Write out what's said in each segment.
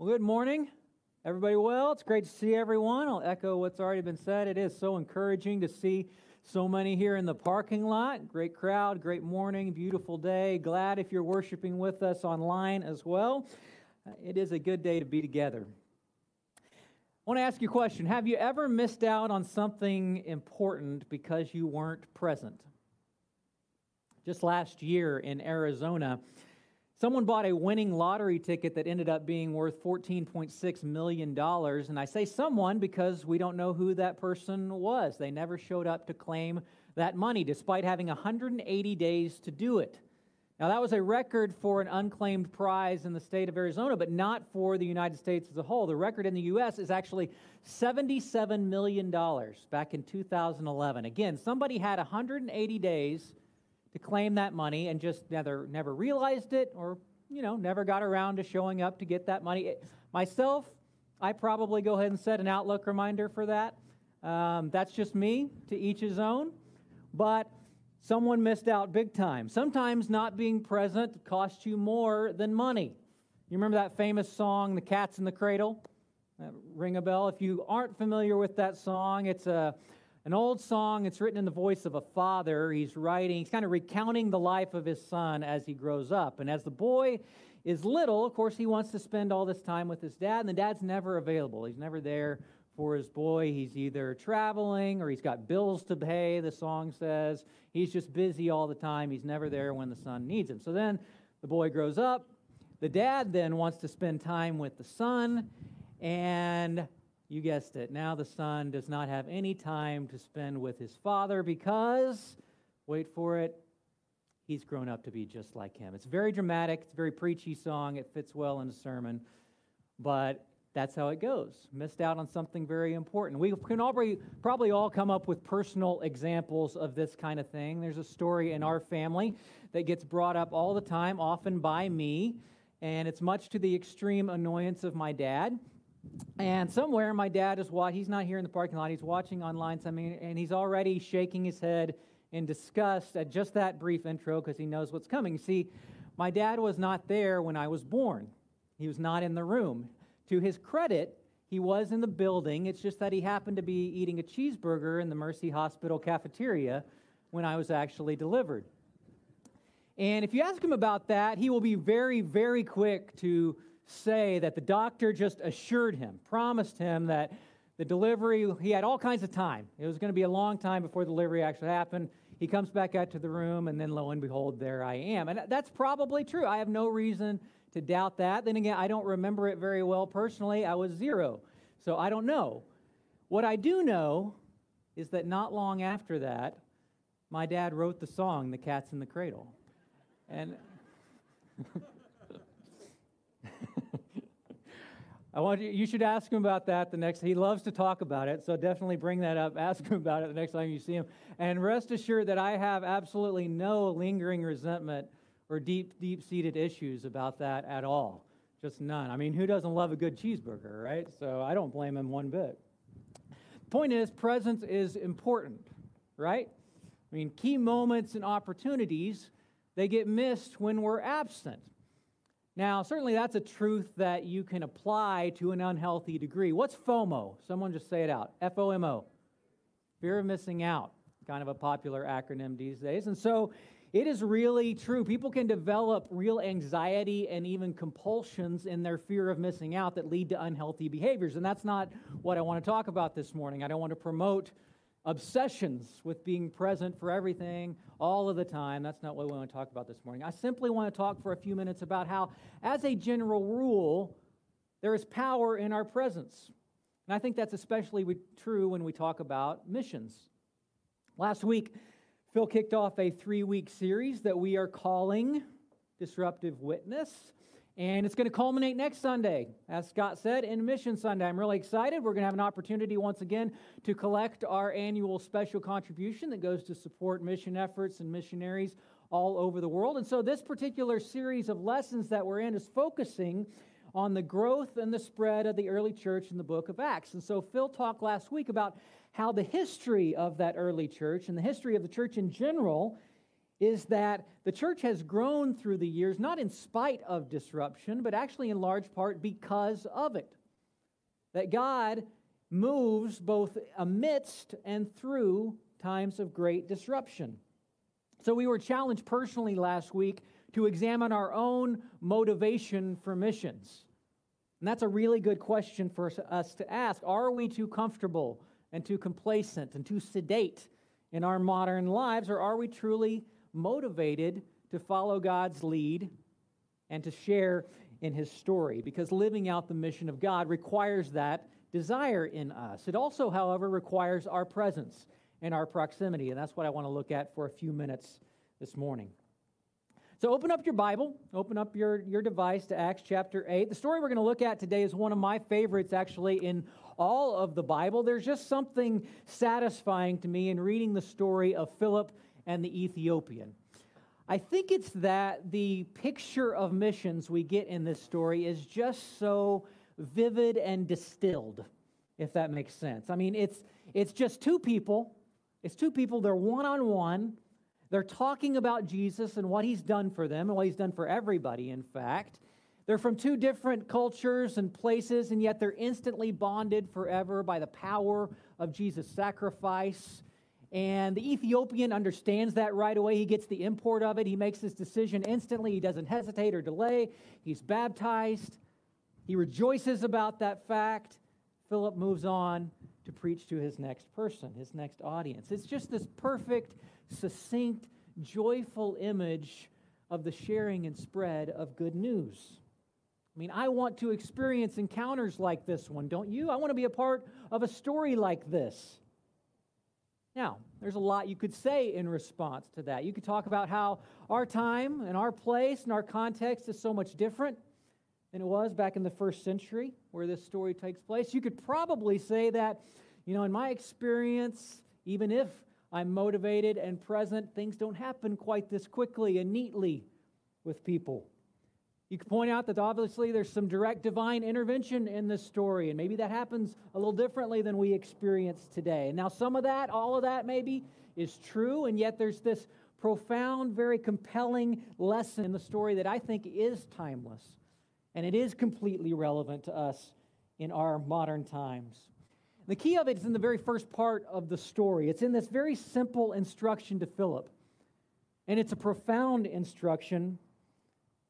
Well, good morning. Everybody well? It's great to see everyone. I'll echo what's already been said. It is so encouraging to see so many here in the parking lot. Great crowd, great morning, beautiful day. Glad if you're worshiping with us online as well. Uh, it is a good day to be together. I want to ask you a question. Have you ever missed out on something important because you weren't present? Just last year in Arizona, Someone bought a winning lottery ticket that ended up being worth $14.6 million. And I say someone because we don't know who that person was. They never showed up to claim that money, despite having 180 days to do it. Now, that was a record for an unclaimed prize in the state of Arizona, but not for the United States as a whole. The record in the U.S. is actually $77 million back in 2011. Again, somebody had 180 days to claim that money and just never never realized it or you know never got around to showing up to get that money. Myself i probably go ahead and set an outlook reminder for that. Um, that's just me to each his own but someone missed out big time. Sometimes not being present costs you more than money. You remember that famous song the cat's in the cradle? Ring a bell. If you aren't familiar with that song it's a an old song. It's written in the voice of a father. He's writing, he's kind of recounting the life of his son as he grows up. And as the boy is little, of course, he wants to spend all this time with his dad, and the dad's never available. He's never there for his boy. He's either traveling or he's got bills to pay, the song says. He's just busy all the time. He's never there when the son needs him. So then the boy grows up. The dad then wants to spend time with the son, and you guessed it. Now the son does not have any time to spend with his father because, wait for it, he's grown up to be just like him. It's very dramatic. It's a very preachy song. It fits well in a sermon. But that's how it goes. Missed out on something very important. We can already, probably all come up with personal examples of this kind of thing. There's a story in our family that gets brought up all the time, often by me, and it's much to the extreme annoyance of my dad. And somewhere my dad is watching, he's not here in the parking lot, he's watching online something, and he's already shaking his head in disgust at just that brief intro because he knows what's coming. See, my dad was not there when I was born, he was not in the room. To his credit, he was in the building. It's just that he happened to be eating a cheeseburger in the Mercy Hospital cafeteria when I was actually delivered. And if you ask him about that, he will be very, very quick to say that the doctor just assured him, promised him that the delivery, he had all kinds of time. It was going to be a long time before the delivery actually happened. He comes back out to the room, and then lo and behold, there I am. And that's probably true. I have no reason to doubt that. Then again, I don't remember it very well personally. I was zero, so I don't know. What I do know is that not long after that, my dad wrote the song, The Cat's in the Cradle. And. I want you, you should ask him about that the next, he loves to talk about it, so definitely bring that up. Ask him about it the next time you see him. And rest assured that I have absolutely no lingering resentment or deep, deep seated issues about that at all. Just none. I mean, who doesn't love a good cheeseburger, right? So I don't blame him one bit. Point is, presence is important, right? I mean, key moments and opportunities, they get missed when we're absent. Now, certainly that's a truth that you can apply to an unhealthy degree. What's FOMO? Someone just say it out. F O M O. Fear of missing out. Kind of a popular acronym these days. And so it is really true. People can develop real anxiety and even compulsions in their fear of missing out that lead to unhealthy behaviors. And that's not what I want to talk about this morning. I don't want to promote obsessions with being present for everything all of the time. That's not what we want to talk about this morning. I simply want to talk for a few minutes about how, as a general rule, there is power in our presence. And I think that's especially true when we talk about missions. Last week, Phil kicked off a three week series that we are calling Disruptive Witness. And it's going to culminate next Sunday, as Scott said, in Mission Sunday. I'm really excited. We're going to have an opportunity once again to collect our annual special contribution that goes to support mission efforts and missionaries all over the world. And so, this particular series of lessons that we're in is focusing on the growth and the spread of the early church in the book of Acts. And so, Phil talked last week about how the history of that early church and the history of the church in general is that the church has grown through the years, not in spite of disruption, but actually in large part because of it. That God moves both amidst and through times of great disruption. So we were challenged personally last week to examine our own motivation for missions. And that's a really good question for us to ask. Are we too comfortable and too complacent and too sedate in our modern lives, or are we truly motivated to follow God's lead and to share in his story? Because living out the mission of God requires that desire in us. It also, however, requires our presence and our proximity, and that's what I want to look at for a few minutes this morning. So open up your Bible, open up your, your device to Acts chapter 8. The story we're going to look at today is one of my favorites, actually, in all of the Bible. There's just something satisfying to me in reading the story of Philip and the Ethiopian. I think it's that the picture of missions we get in this story is just so vivid and distilled, if that makes sense. I mean, it's, it's just two people. It's two people, they're one on one. They're talking about Jesus and what he's done for them and what he's done for everybody, in fact. They're from two different cultures and places, and yet they're instantly bonded forever by the power of Jesus' sacrifice. And the Ethiopian understands that right away. He gets the import of it. He makes his decision instantly. He doesn't hesitate or delay. He's baptized. He rejoices about that fact. Philip moves on to preach to his next person, his next audience. It's just this perfect succinct, joyful image of the sharing and spread of good news. I mean, I want to experience encounters like this one, don't you? I want to be a part of a story like this. Now, there's a lot you could say in response to that. You could talk about how our time and our place and our context is so much different than it was back in the first century where this story takes place. You could probably say that, you know, in my experience, even if I'm motivated and present, things don't happen quite this quickly and neatly with people. You could point out that obviously there's some direct divine intervention in this story, and maybe that happens a little differently than we experience today. Now, some of that, all of that maybe, is true, and yet there's this profound, very compelling lesson in the story that I think is timeless, and it is completely relevant to us in our modern times. The key of it is in the very first part of the story. It's in this very simple instruction to Philip. And it's a profound instruction.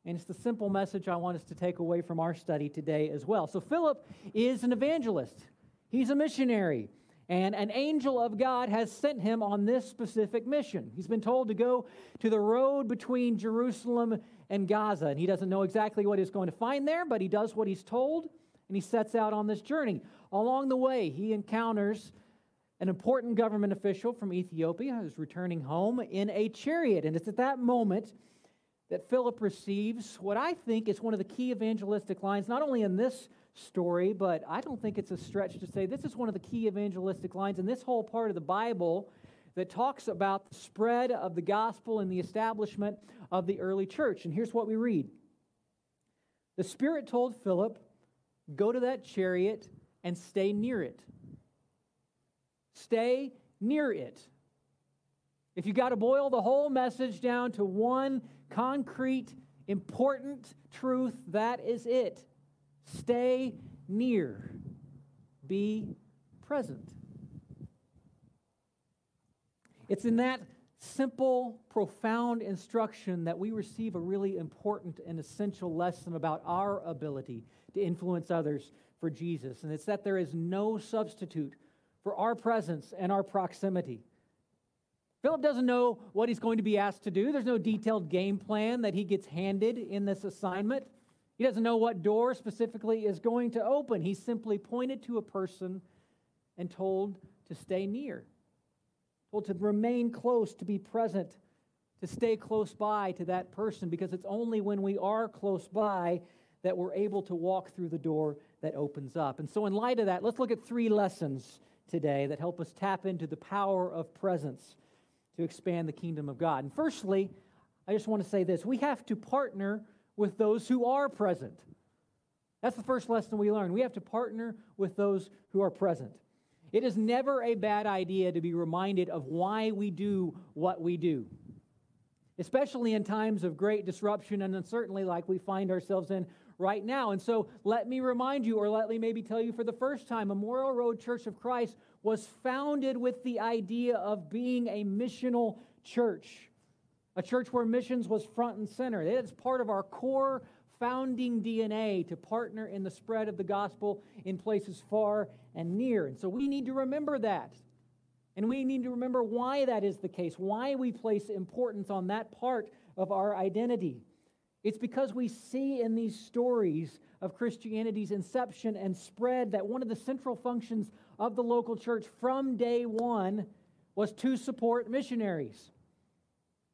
And it's the simple message I want us to take away from our study today as well. So, Philip is an evangelist, he's a missionary. And an angel of God has sent him on this specific mission. He's been told to go to the road between Jerusalem and Gaza. And he doesn't know exactly what he's going to find there, but he does what he's told and he sets out on this journey. Along the way, he encounters an important government official from Ethiopia who's returning home in a chariot. And it's at that moment that Philip receives what I think is one of the key evangelistic lines, not only in this story, but I don't think it's a stretch to say this is one of the key evangelistic lines in this whole part of the Bible that talks about the spread of the gospel and the establishment of the early church. And here's what we read The Spirit told Philip, Go to that chariot and stay near it. Stay near it. If you got to boil the whole message down to one concrete, important truth, that is it. Stay near. Be present. It's in that simple, profound instruction that we receive a really important and essential lesson about our ability to influence others for Jesus. And it's that there is no substitute for our presence and our proximity. Philip doesn't know what he's going to be asked to do. There's no detailed game plan that he gets handed in this assignment. He doesn't know what door specifically is going to open. He's simply pointed to a person and told to stay near, told to remain close, to be present, to stay close by to that person, because it's only when we are close by that we're able to walk through the door that opens up. And so, in light of that, let's look at three lessons today that help us tap into the power of presence to expand the kingdom of God. And firstly, I just want to say this we have to partner with those who are present. That's the first lesson we learn. We have to partner with those who are present. It is never a bad idea to be reminded of why we do what we do. especially in times of great disruption and uncertainty like we find ourselves in right now. And so let me remind you, or let me maybe tell you for the first time Memorial Road Church of Christ was founded with the idea of being a missional church, a church where missions was front and center. It's part of our core founding DNA to partner in the spread of the gospel in places far and near. And so we need to remember that. And we need to remember why that is the case, why we place importance on that part of our identity. It's because we see in these stories of Christianity's inception and spread that one of the central functions of the local church from day one was to support missionaries,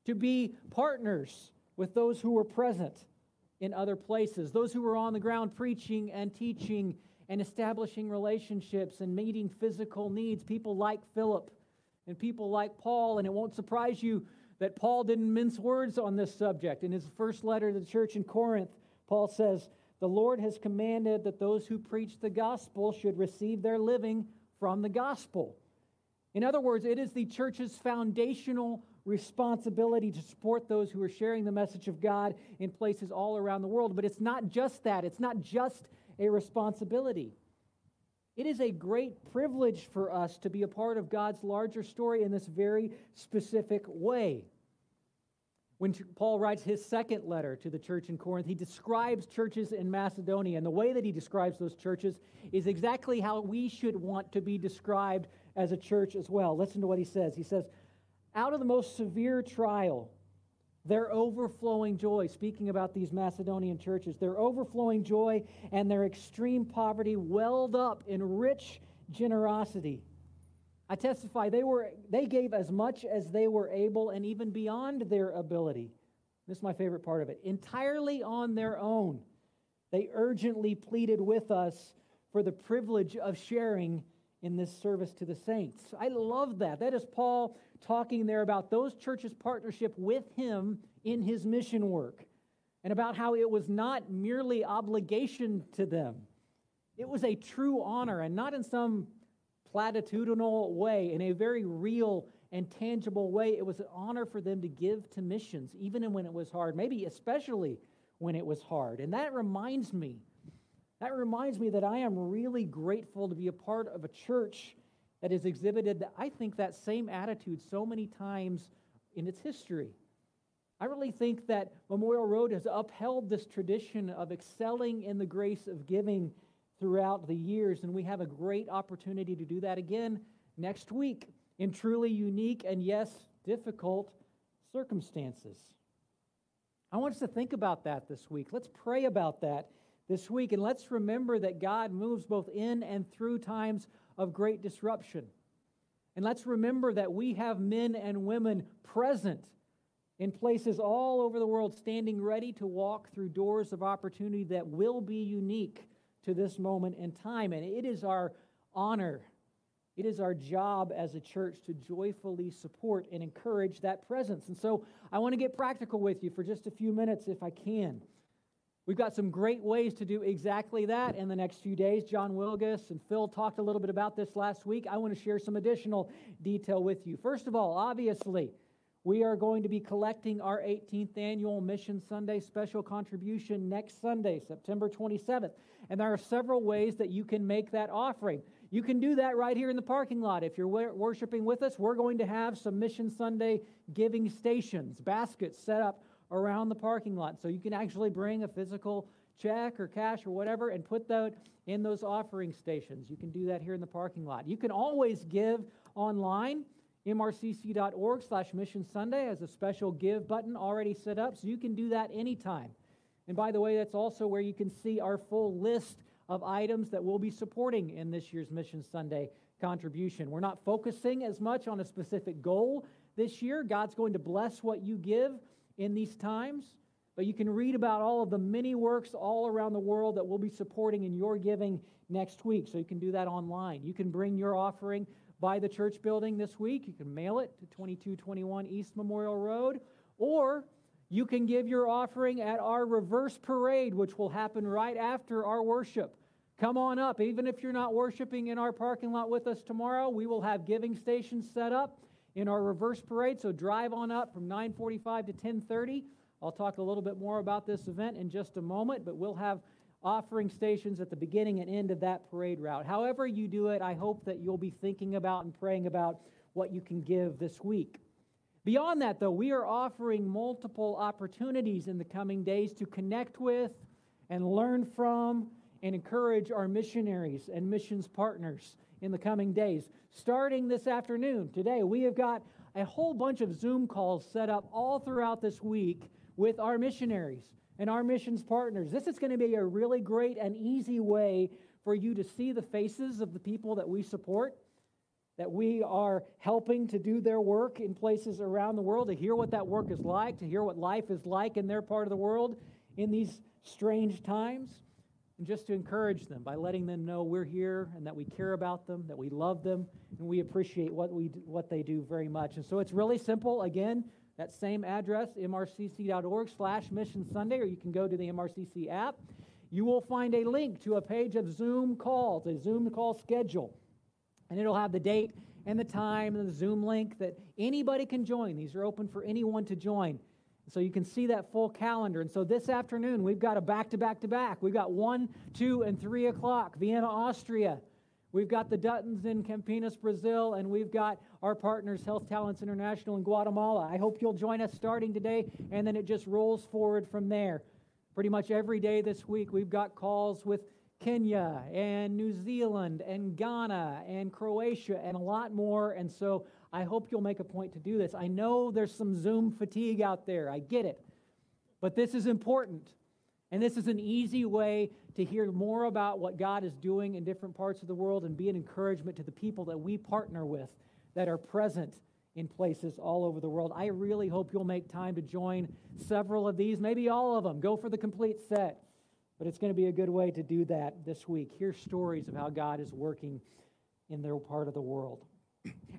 to be partners with those who were present in other places, those who were on the ground preaching and teaching and establishing relationships and meeting physical needs. People like Philip and people like Paul. And it won't surprise you that Paul didn't mince words on this subject. In his first letter to the church in Corinth, Paul says, The Lord has commanded that those who preach the gospel should receive their living from the gospel. In other words, it is the church's foundational responsibility to support those who are sharing the message of God in places all around the world. But it's not just that, it's not just a responsibility. It is a great privilege for us to be a part of God's larger story in this very specific way. When Paul writes his second letter to the church in Corinth, he describes churches in Macedonia. And the way that he describes those churches is exactly how we should want to be described as a church as well. Listen to what he says. He says, Out of the most severe trial, their overflowing joy, speaking about these Macedonian churches, their overflowing joy and their extreme poverty welled up in rich generosity. I testify they were they gave as much as they were able and even beyond their ability. This is my favorite part of it. Entirely on their own. They urgently pleaded with us for the privilege of sharing in this service to the saints. I love that. That is Paul talking there about those churches' partnership with him in his mission work and about how it was not merely obligation to them. It was a true honor and not in some platitudinal way, in a very real and tangible way. It was an honor for them to give to missions, even when it was hard, maybe especially when it was hard. And that reminds me, that reminds me that I am really grateful to be a part of a church that has exhibited, I think, that same attitude so many times in its history. I really think that Memorial Road has upheld this tradition of excelling in the grace of giving throughout the years, and we have a great opportunity to do that again next week in truly unique and, yes, difficult circumstances. I want us to think about that this week. Let's pray about that this week, and let's remember that God moves both in and through times of great disruption. And let's remember that we have men and women present in places all over the world, standing ready to walk through doors of opportunity that will be unique to this moment in time. And it is our honor, it is our job as a church to joyfully support and encourage that presence. And so I want to get practical with you for just a few minutes if I can. We've got some great ways to do exactly that in the next few days. John Wilgus and Phil talked a little bit about this last week. I want to share some additional detail with you. First of all, obviously, we are going to be collecting our 18th annual Mission Sunday special contribution next Sunday, September 27th. And there are several ways that you can make that offering. You can do that right here in the parking lot. If you're worshiping with us, we're going to have some Mission Sunday giving stations, baskets set up around the parking lot. So you can actually bring a physical check or cash or whatever and put that in those offering stations. You can do that here in the parking lot. You can always give online mrcc.org slash mission sunday as a special give button already set up so you can do that anytime and by the way that's also where you can see our full list of items that we'll be supporting in this year's mission sunday contribution we're not focusing as much on a specific goal this year god's going to bless what you give in these times. But you can read about all of the many works all around the world that we'll be supporting in your giving next week. So you can do that online. You can bring your offering by the church building this week. You can mail it to 2221 East Memorial Road. Or you can give your offering at our reverse parade, which will happen right after our worship. Come on up. Even if you're not worshiping in our parking lot with us tomorrow, we will have giving stations set up in our reverse parade. So drive on up from 9:45 to 10:30. I'll talk a little bit more about this event in just a moment, but we'll have offering stations at the beginning and end of that parade route. However, you do it, I hope that you'll be thinking about and praying about what you can give this week. Beyond that, though, we are offering multiple opportunities in the coming days to connect with and learn from and encourage our missionaries and missions partners in the coming days. Starting this afternoon, today, we have got a whole bunch of Zoom calls set up all throughout this week with our missionaries and our missions partners. This is going to be a really great and easy way for you to see the faces of the people that we support, that we are helping to do their work in places around the world, to hear what that work is like, to hear what life is like in their part of the world in these strange times, and just to encourage them by letting them know we're here and that we care about them, that we love them, and we appreciate what, we, what they do very much. And so it's really simple. Again, that same address, mrcc.org slash mission Sunday, or you can go to the MRCC app. You will find a link to a page of Zoom calls, a Zoom call schedule. And it'll have the date and the time and the Zoom link that anybody can join. These are open for anyone to join. So you can see that full calendar. And so this afternoon, we've got a back to back to back. We've got 1, 2, and 3 o'clock, Vienna, Austria. We've got the Duttons in Campinas, Brazil, and we've got our partners, Health Talents International in Guatemala. I hope you'll join us starting today, and then it just rolls forward from there. Pretty much every day this week, we've got calls with Kenya and New Zealand and Ghana and Croatia and a lot more. And so I hope you'll make a point to do this. I know there's some Zoom fatigue out there, I get it. But this is important. And this is an easy way to hear more about what God is doing in different parts of the world and be an encouragement to the people that we partner with that are present in places all over the world. I really hope you'll make time to join several of these, maybe all of them. Go for the complete set. But it's going to be a good way to do that this week. Hear stories of how God is working in their part of the world.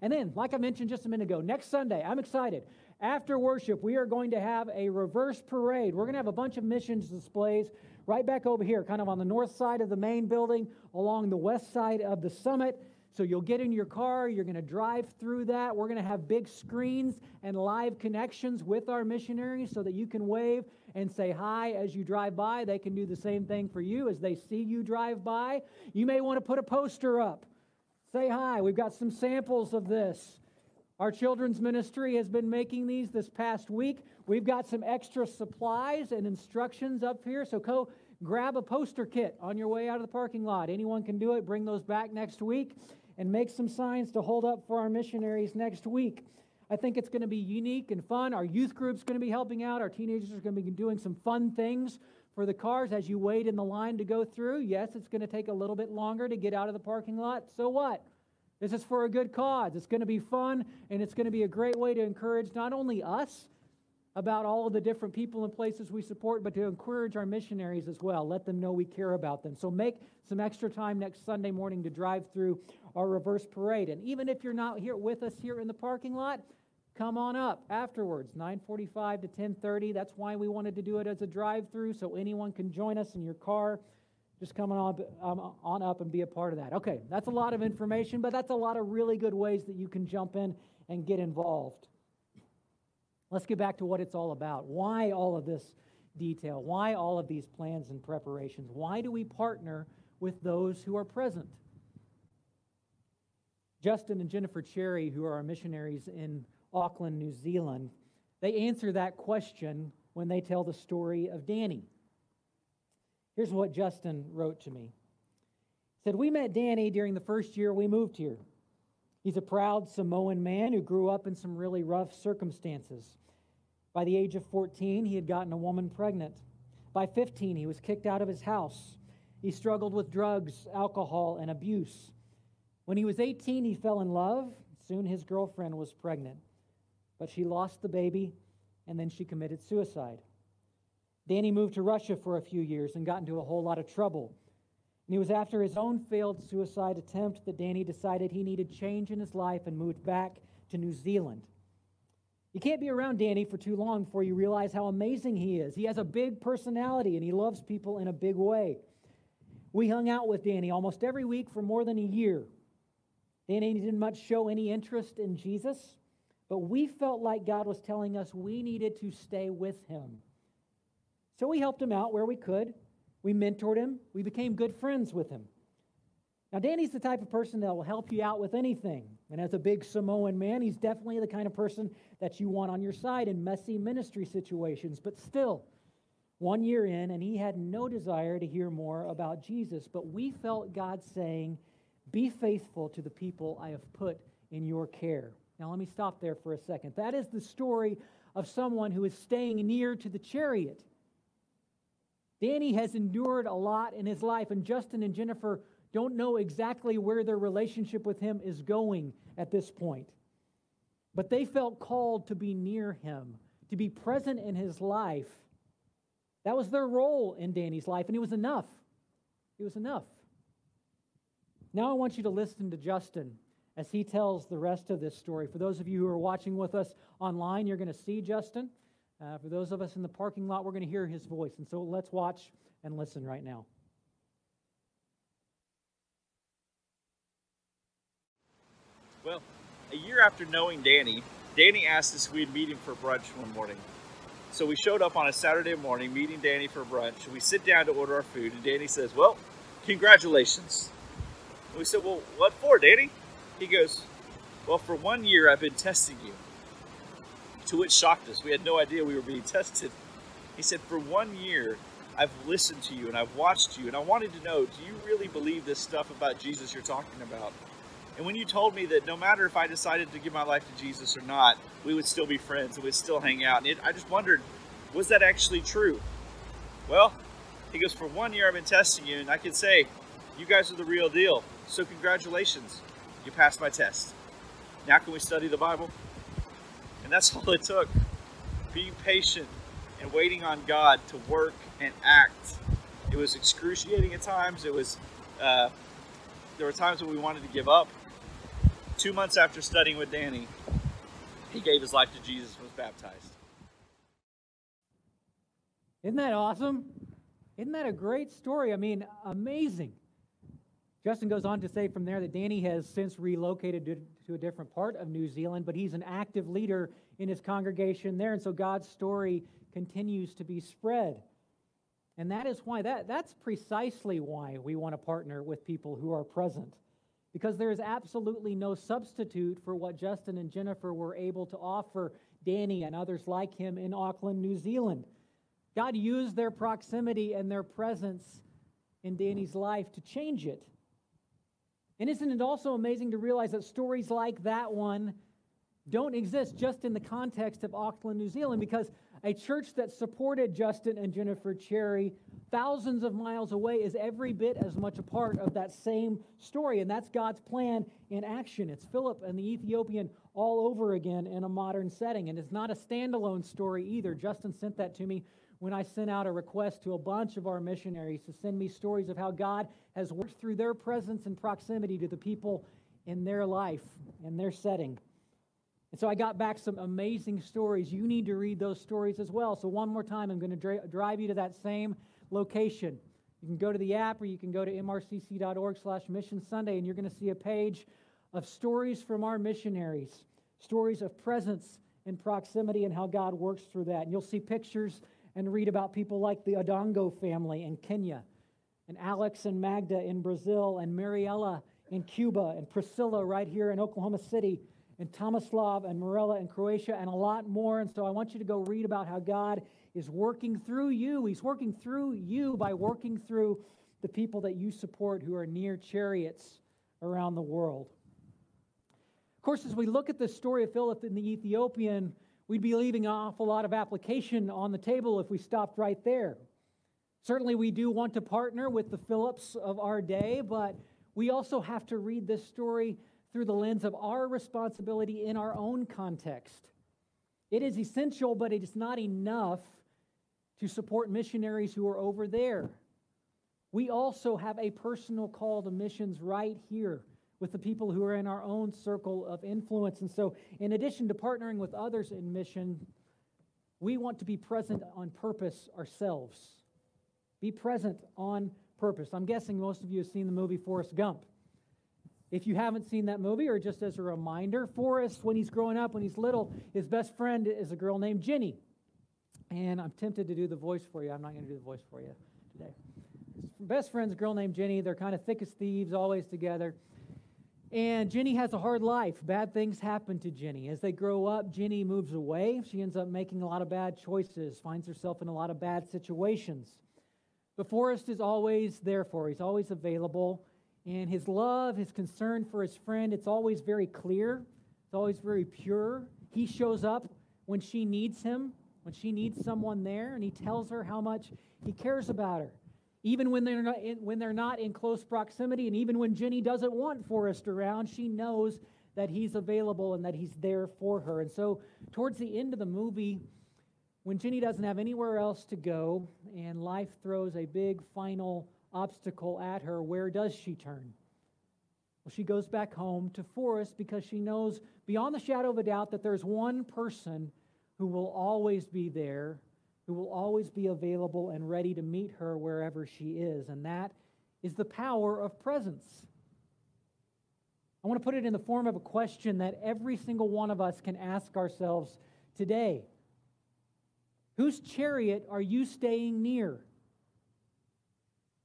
And then, like I mentioned just a minute ago, next Sunday, I'm excited. After worship, we are going to have a reverse parade. We're going to have a bunch of missions displays right back over here, kind of on the north side of the main building, along the west side of the summit. So you'll get in your car, you're going to drive through that. We're going to have big screens and live connections with our missionaries so that you can wave and say hi as you drive by. They can do the same thing for you as they see you drive by. You may want to put a poster up. Say hi. We've got some samples of this. Our children's ministry has been making these this past week. We've got some extra supplies and instructions up here. So go grab a poster kit on your way out of the parking lot. Anyone can do it. Bring those back next week and make some signs to hold up for our missionaries next week. I think it's going to be unique and fun. Our youth group's going to be helping out. Our teenagers are going to be doing some fun things for the cars as you wait in the line to go through. Yes, it's going to take a little bit longer to get out of the parking lot. So what? This is for a good cause. It's going to be fun, and it's going to be a great way to encourage not only us about all of the different people and places we support, but to encourage our missionaries as well. Let them know we care about them. So make some extra time next Sunday morning to drive through our reverse parade. And even if you're not here with us here in the parking lot, come on up afterwards 9:45 to 10:30 that's why we wanted to do it as a drive through so anyone can join us in your car just come on, um, on up and be a part of that. Okay, that's a lot of information, but that's a lot of really good ways that you can jump in and get involved. Let's get back to what it's all about. Why all of this detail? Why all of these plans and preparations? Why do we partner with those who are present? Justin and Jennifer Cherry, who are our missionaries in Auckland, New Zealand, they answer that question when they tell the story of Danny. Here's what Justin wrote to me. He said, We met Danny during the first year we moved here. He's a proud Samoan man who grew up in some really rough circumstances. By the age of 14, he had gotten a woman pregnant. By 15, he was kicked out of his house. He struggled with drugs, alcohol, and abuse. When he was 18, he fell in love. Soon his girlfriend was pregnant, but she lost the baby and then she committed suicide. Danny moved to Russia for a few years and got into a whole lot of trouble. And it was after his own failed suicide attempt that Danny decided he needed change in his life and moved back to New Zealand. You can't be around Danny for too long before you realize how amazing he is. He has a big personality and he loves people in a big way. We hung out with Danny almost every week for more than a year. Danny didn't much show any interest in Jesus. But we felt like God was telling us we needed to stay with him. So we helped him out where we could. We mentored him. We became good friends with him. Now, Danny's the type of person that will help you out with anything. And as a big Samoan man, he's definitely the kind of person that you want on your side in messy ministry situations. But still, one year in, and he had no desire to hear more about Jesus. But we felt God saying, Be faithful to the people I have put in your care. Now, let me stop there for a second. That is the story of someone who is staying near to the chariot. Danny has endured a lot in his life, and Justin and Jennifer don't know exactly where their relationship with him is going at this point. But they felt called to be near him, to be present in his life. That was their role in Danny's life, and it was enough. It was enough. Now I want you to listen to Justin as he tells the rest of this story. For those of you who are watching with us online, you're going to see Justin. Uh, for those of us in the parking lot, we're going to hear his voice. And so let's watch and listen right now. Well, a year after knowing Danny, Danny asked us if we'd meet him for brunch one morning. So we showed up on a Saturday morning, meeting Danny for brunch. We sit down to order our food, and Danny says, Well, congratulations. And we said, Well, what for, Danny? He goes, Well, for one year I've been testing you. To which shocked us. We had no idea we were being tested. He said, For one year I've listened to you and I've watched you, and I wanted to know do you really believe this stuff about Jesus you're talking about? And when you told me that no matter if I decided to give my life to Jesus or not, we would still be friends and we'd still hang out. And it, I just wondered, was that actually true? Well, he goes, For one year I've been testing you, and I can say, you guys are the real deal. So congratulations. You passed my test. Now can we study the Bible? And that's all it took. Being patient and waiting on God to work and act. It was excruciating at times. It was, uh, there were times when we wanted to give up. Two months after studying with Danny, he gave his life to Jesus and was baptized. Isn't that awesome? Isn't that a great story? I mean, amazing. Justin goes on to say from there that Danny has since relocated to, a different part of New Zealand, but he's an active leader in his congregation there, and so God's story continues to be spread. And that is why, that, that's precisely why we want to partner with people who are present. Because there is absolutely no substitute for what Justin and Jennifer were able to offer Danny and others like him in Auckland, New Zealand. God used their proximity and their presence in Danny's life to change it. And isn't it also amazing to realize that stories like that one don't exist just in the context of Auckland, New Zealand? Because a church that supported Justin and Jennifer Cherry thousands of miles away is every bit as much a part of that same story. And that's God's plan in action. It's Philip and the Ethiopian all over again in a modern setting. And it's not a standalone story either. Justin sent that to me when I sent out a request to a bunch of our missionaries to send me stories of how God has worked through their presence and proximity to the people in their life and their setting. And so I got back some amazing stories. You need to read those stories as well. So, one more time, I'm going to dra- drive you to that same location. You can go to the app or you can go to mrcc.org slash mission Sunday, and you're going to see a page of stories from our missionaries, stories of presence and proximity and how God works through that. And you'll see pictures and read about people like the Odongo family in Kenya, and Alex and Magda in Brazil, and Mariella in Cuba, and Priscilla right here in Oklahoma City, and Tomislav and Morella in Croatia, and a lot more. And so I want you to go read about how God is working through you. He's working through you by working through the people that you support who are near chariots around the world. Of course, as we look at the story of Philip and the Ethiopian, we'd be leaving an awful lot of application on the table if we stopped right there. Certainly, we do want to partner with the Phillips of our day, but we also have to read this story through the lens of our responsibility in our own context. It is essential, but it is not enough to support missionaries who are over there. We also have a personal call to missions right here with the people who are in our own circle of influence. And so, in addition to partnering with others in mission, we want to be present on purpose ourselves. Be present on purpose. I'm guessing most of you have seen the movie Forrest Gump. If you haven't seen that movie, or just as a reminder, Forrest, when he's growing up, when he's little, his best friend is a girl named Jenny. And I'm tempted to do the voice for you. I'm not going to do the voice for you today. His best friend's a girl named Jenny. They're kind of thick as thieves, always together. And Jenny has a hard life. Bad things happen to Jenny. As they grow up, Jenny moves away. She ends up making a lot of bad choices, finds herself in a lot of bad situations. But Forrest is always there for her, he's always available. And his love, his concern for his friend, it's always very clear, it's always very pure. He shows up when she needs him, when she needs someone there, and he tells her how much he cares about her. Even when they're not in, when they're not in close proximity, and even when Jenny doesn't want Forrest around, she knows that he's available and that he's there for her. And so, towards the end of the movie, when Jenny doesn't have anywhere else to go and life throws a big final obstacle at her, where does she turn? Well, she goes back home to Forrest because she knows beyond the shadow of a doubt that there's one person who will always be there, who will always be available and ready to meet her wherever she is, and that is the power of presence. I want to put it in the form of a question that every single one of us can ask ourselves today. Whose chariot are you staying near?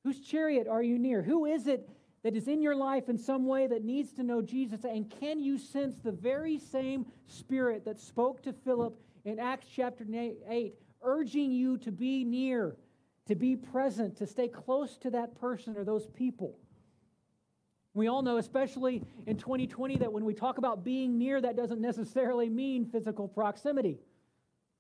Whose chariot are you near? Who is it that is in your life in some way that needs to know Jesus? And can you sense the very same spirit that spoke to Philip in Acts chapter 8, urging you to be near, to be present, to stay close to that person or those people? We all know, especially in 2020, that when we talk about being near, that doesn't necessarily mean physical proximity.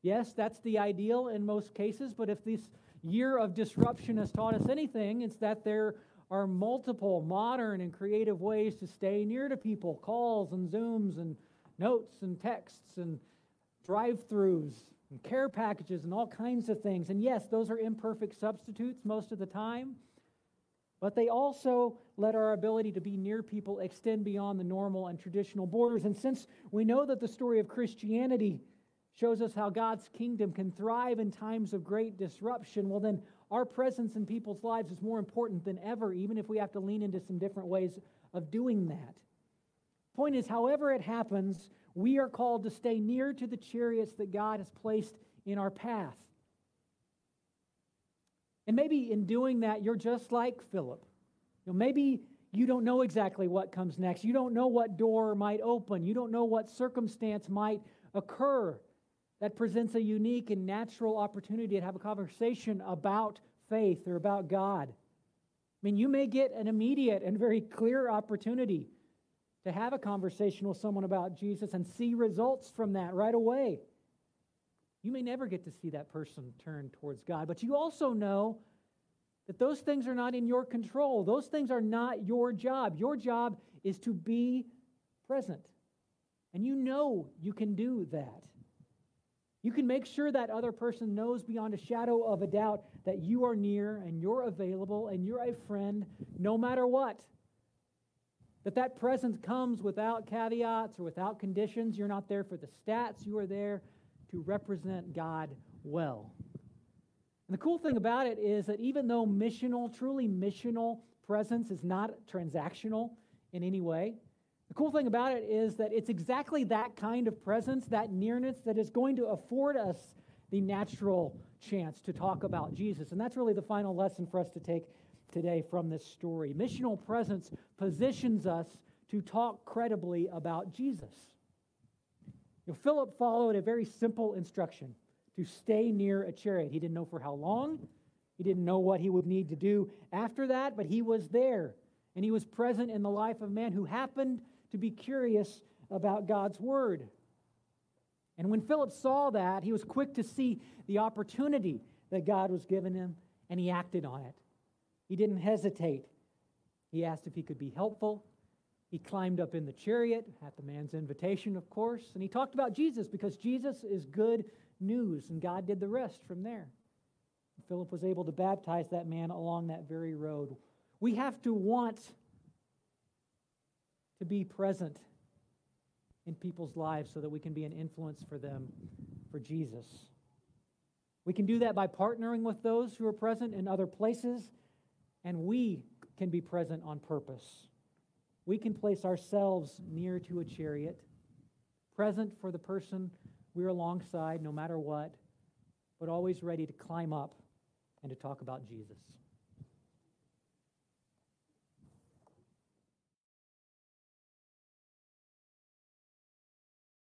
Yes, that's the ideal in most cases, but if this year of disruption has taught us anything, it's that there are multiple modern and creative ways to stay near to people calls and Zooms and notes and texts and drive throughs and care packages and all kinds of things. And yes, those are imperfect substitutes most of the time, but they also let our ability to be near people extend beyond the normal and traditional borders. And since we know that the story of Christianity shows us how God's kingdom can thrive in times of great disruption, well, then our presence in people's lives is more important than ever, even if we have to lean into some different ways of doing that. Point is, however it happens, we are called to stay near to the chariots that God has placed in our path. And maybe in doing that, you're just like Philip. You know, maybe you don't know exactly what comes next. You don't know what door might open. You don't know what circumstance might occur that presents a unique and natural opportunity to have a conversation about faith or about God. I mean, you may get an immediate and very clear opportunity to have a conversation with someone about Jesus and see results from that right away. You may never get to see that person turn towards God, but you also know that those things are not in your control. Those things are not your job. Your job is to be present. And you know you can do that. You can make sure that other person knows beyond a shadow of a doubt that you are near and you're available and you're a friend no matter what. That that presence comes without caveats or without conditions. You're not there for the stats, you are there to represent God well. And the cool thing about it is that even though missional, truly missional presence is not transactional in any way, the cool thing about it is that it's exactly that kind of presence, that nearness, that is going to afford us the natural chance to talk about Jesus. And that's really the final lesson for us to take today from this story. Missional presence positions us to talk credibly about Jesus. You know, Philip followed a very simple instruction to stay near a chariot. He didn't know for how long, he didn't know what he would need to do after that, but he was there. And he was present in the life of man who happened to be curious about God's word. And when Philip saw that, he was quick to see the opportunity that God was giving him, and he acted on it. He didn't hesitate. He asked if he could be helpful. He climbed up in the chariot at the man's invitation, of course, and he talked about Jesus because Jesus is good news, and God did the rest from there. Philip was able to baptize that man along that very road. We have to want to be present in people's lives so that we can be an influence for them for Jesus. We can do that by partnering with those who are present in other places, and we can be present on purpose. we can place ourselves near to a chariot, present for the person we're alongside no matter what, but always ready to climb up and to talk about Jesus.